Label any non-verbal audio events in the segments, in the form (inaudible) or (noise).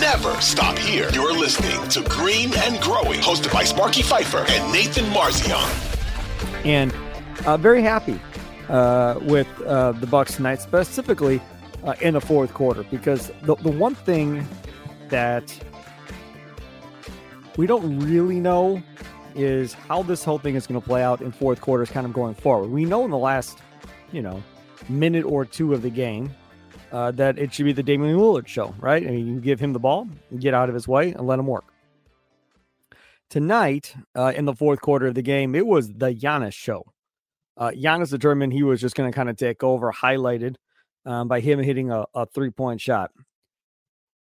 Never stop here. You're listening to Green and Growing, hosted by Sparky Fifer and Nathan Marzion. And uh, very happy uh, with uh, the Bucks tonight, specifically uh, in the fourth quarter, because the, the one thing that we don't really know is how this whole thing is going to play out in fourth quarters kind of going forward. We know in the last, you know, minute or two of the game uh, that it should be the Damian Lillard show, right? I mean, you give him the ball, get out of his way, and let him work. Tonight, uh, in the fourth quarter of the game, it was the Giannis show. Uh, Giannis determined he was just going to kind of take over, highlighted um, by him hitting a, a three point shot.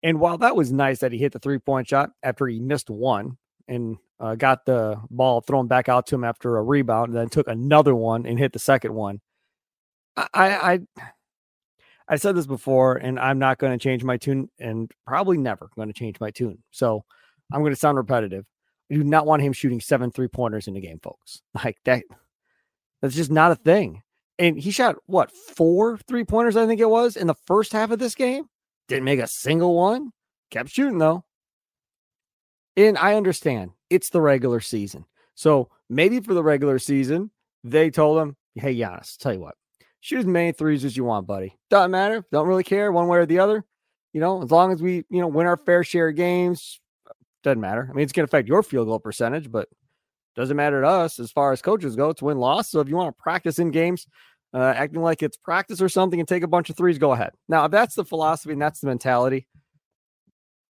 And while that was nice that he hit the three point shot after he missed one and uh, got the ball thrown back out to him after a rebound, and then took another one and hit the second one, I, I I said this before, and I'm not going to change my tune, and probably never going to change my tune. So I'm going to sound repetitive. I do not want him shooting seven three pointers in the game, folks. (laughs) Like that, that's just not a thing. And he shot what four three pointers, I think it was, in the first half of this game. Didn't make a single one. Kept shooting though. And I understand it's the regular season. So maybe for the regular season, they told him, hey, Giannis, tell you what, shoot as many threes as you want, buddy. Doesn't matter. Don't really care one way or the other. You know, as long as we, you know, win our fair share of games, doesn't matter. I mean, it's going to affect your field goal percentage, but doesn't matter to us as far as coaches go. It's win loss. So if you want to practice in games, uh, acting like it's practice or something and take a bunch of threes, go ahead. Now, if that's the philosophy and that's the mentality,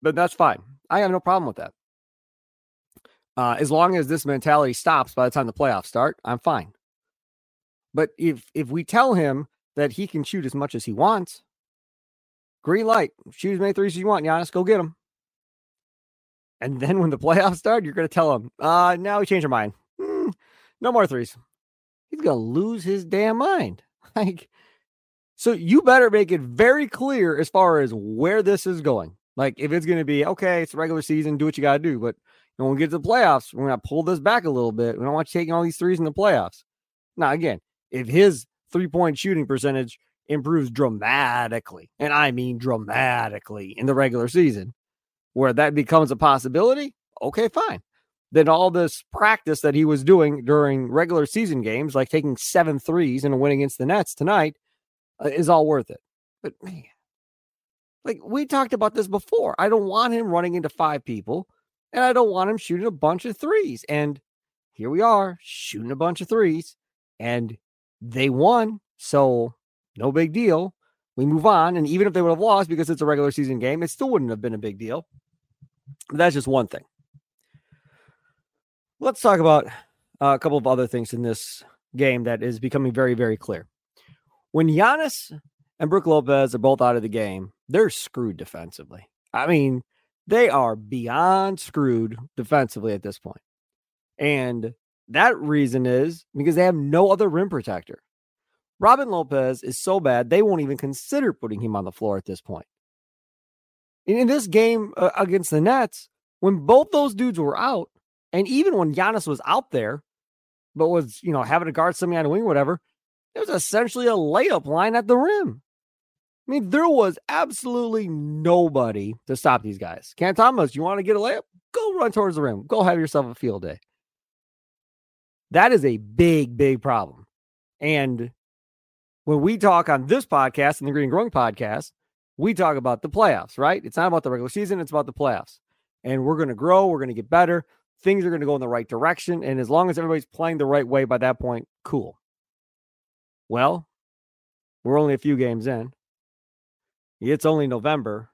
but that's fine. I have no problem with that. Uh, as long as this mentality stops by the time the playoffs start, I'm fine. But if if we tell him that he can shoot as much as he wants, green light, shoot as many threes as you want, Giannis, go get them. And (laughs) then when the playoffs start, you're going to tell him, uh, now we changed our mind. Mm, no more threes. He's going to lose his damn mind. (laughs) Like, so you better make it very clear as far as where this is going. Like, if it's going to be, okay, it's regular season, do what you got to do. But when we get to the playoffs, we're going to pull this back a little bit. We don't want you taking all these threes in the playoffs. Now, again, if his three point shooting percentage improves dramatically, and I mean dramatically in the regular season, where that becomes a possibility, okay, fine. Then all this practice that he was doing during regular season games, like taking seven threes and a win against the Nets tonight, uh, is all worth it. But man, like we talked about this before, I don't want him running into five people, and I don't want him shooting a bunch of threes. And here we are shooting a bunch of threes, and they won. So no big deal. We move on. And even if they would have lost because it's a regular season game, it still wouldn't have been a big deal. But that's just one thing. Let's talk about a couple of other things in this game that is becoming very, very clear. When Giannis and Brook Lopez are both out of the game, they're screwed defensively. I mean, they are beyond screwed defensively at this point. And that reason is because they have no other rim protector. Robin Lopez is so bad, they won't even consider putting him on the floor at this point. In, this game uh, against the Nets, when both those dudes were out, and even when Giannis was out there, but was, you know, having to guard somebody on the wing, or whatever, it was essentially a layup line at the rim. I mean, there was absolutely nobody to stop these guys. Cam Thomas, you want to get a layup? Go run towards the rim. Go have yourself a field day. That is a big, big problem. And when we talk on this podcast and the Green Growing podcast, we talk about the playoffs, right? It's not about the regular season, it's about the playoffs. And we're going to grow, we're going to get better. Things are going to go in the right direction. And as long as everybody's playing the right way by that point, cool. Well, we're only a few games in. It's only November.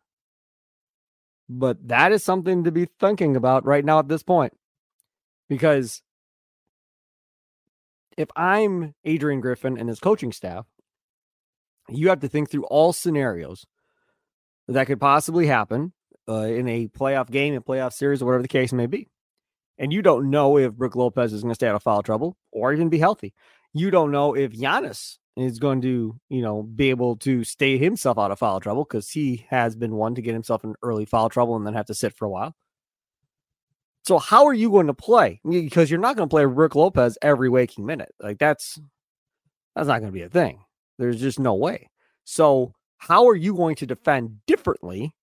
But that is something to be thinking about right now at this point. Because if I'm Adrian Griffin and his coaching staff, you have to think through all scenarios that could possibly happen uh, in a playoff game, a playoff series, or whatever the case may be. And you don't know if Brook Lopez is going to stay out of foul trouble or even be healthy. You don't know if Giannis is going to, you know, be able to stay himself out of foul trouble because he has been one to get himself in early foul trouble and then have to sit for a while. So how are you going to play? Because you're not going to play Rick Lopez every waking minute. Like that's that's not going to be a thing. There's just no way. So how are you going to defend differently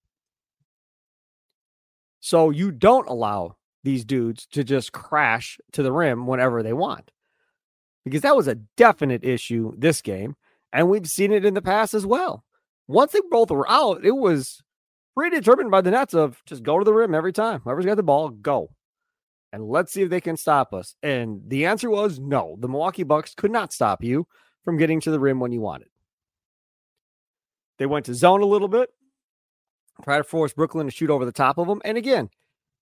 So you don't allow these dudes to just crash to the rim whenever they want. Because that was a definite issue this game. And we've seen it in the past as well. Once they both were out, it was predetermined by the Nets of just go to the rim every time. Whoever's got the ball, go. And let's see if they can stop us. And the answer was no. The Milwaukee Bucks could not stop you from getting to the rim when you wanted. They went to zone a little bit, try to force Brooklyn to shoot over the top of them. And again,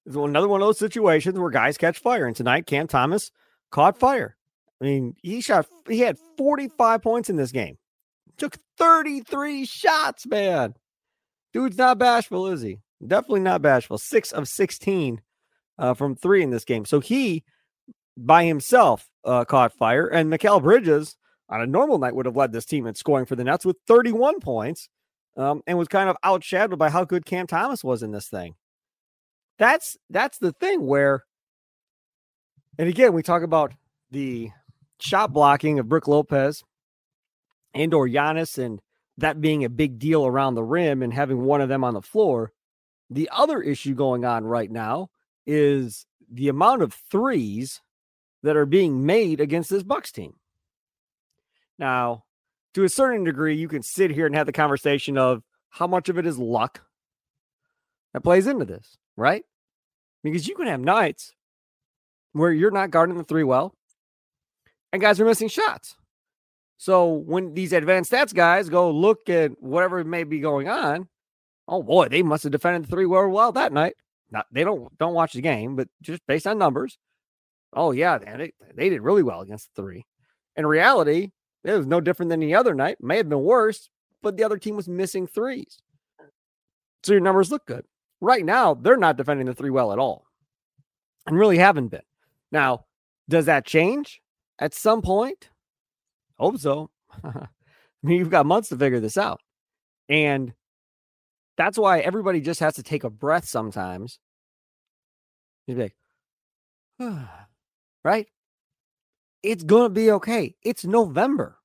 it's another one of those situations where guys catch fire. And tonight, Cam Thomas caught fire. I mean, he shot, he had 45 points in this game, took 33 shots, man. Dude's not bashful, is he? Definitely not bashful. Six of 16 uh, from three in this game. So he, by himself, uh, caught fire. And Mikal Bridges, on a normal night, would have led this team in scoring for the Nets with 31 points um, and was kind of outshadowed by how good Cam Thomas was in this thing. That's that's the thing where, and again, we talk about the shot blocking of Brook Lopez and or Giannis and that being a big deal around the rim and having one of them on the floor. The other issue going on right now is the amount of threes that are being made against this Bucks team. Now, to a certain degree, you can sit here and have the conversation of how much of it is luck that plays into this, right? Because you can have nights where you're not guarding the three well and guys are missing shots. So when these advanced stats guys go look at whatever may be going on, oh boy, they must have defended the three well, well that night. Not they don't don't watch the game, but just based on numbers, oh yeah, they, they did really well against the three. In reality, it was no different than the other night. May have been worse, but the other team was missing threes. So your numbers look good. Right now, they're not defending the three well at all. And really haven't been. Now, does that change at some point? Hope so. (laughs) I mean, you've got months to figure this out. And that's why everybody just has to take a breath sometimes. You'd be like, (sighs) right? It's going to be okay. It's November.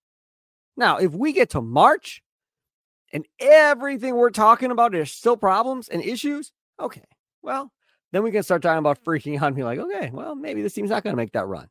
Now, if we get to March and everything we're talking about is still problems and issues, okay, well, then we can start talking about freaking out and be like, okay, well, maybe this team's not going to make that run.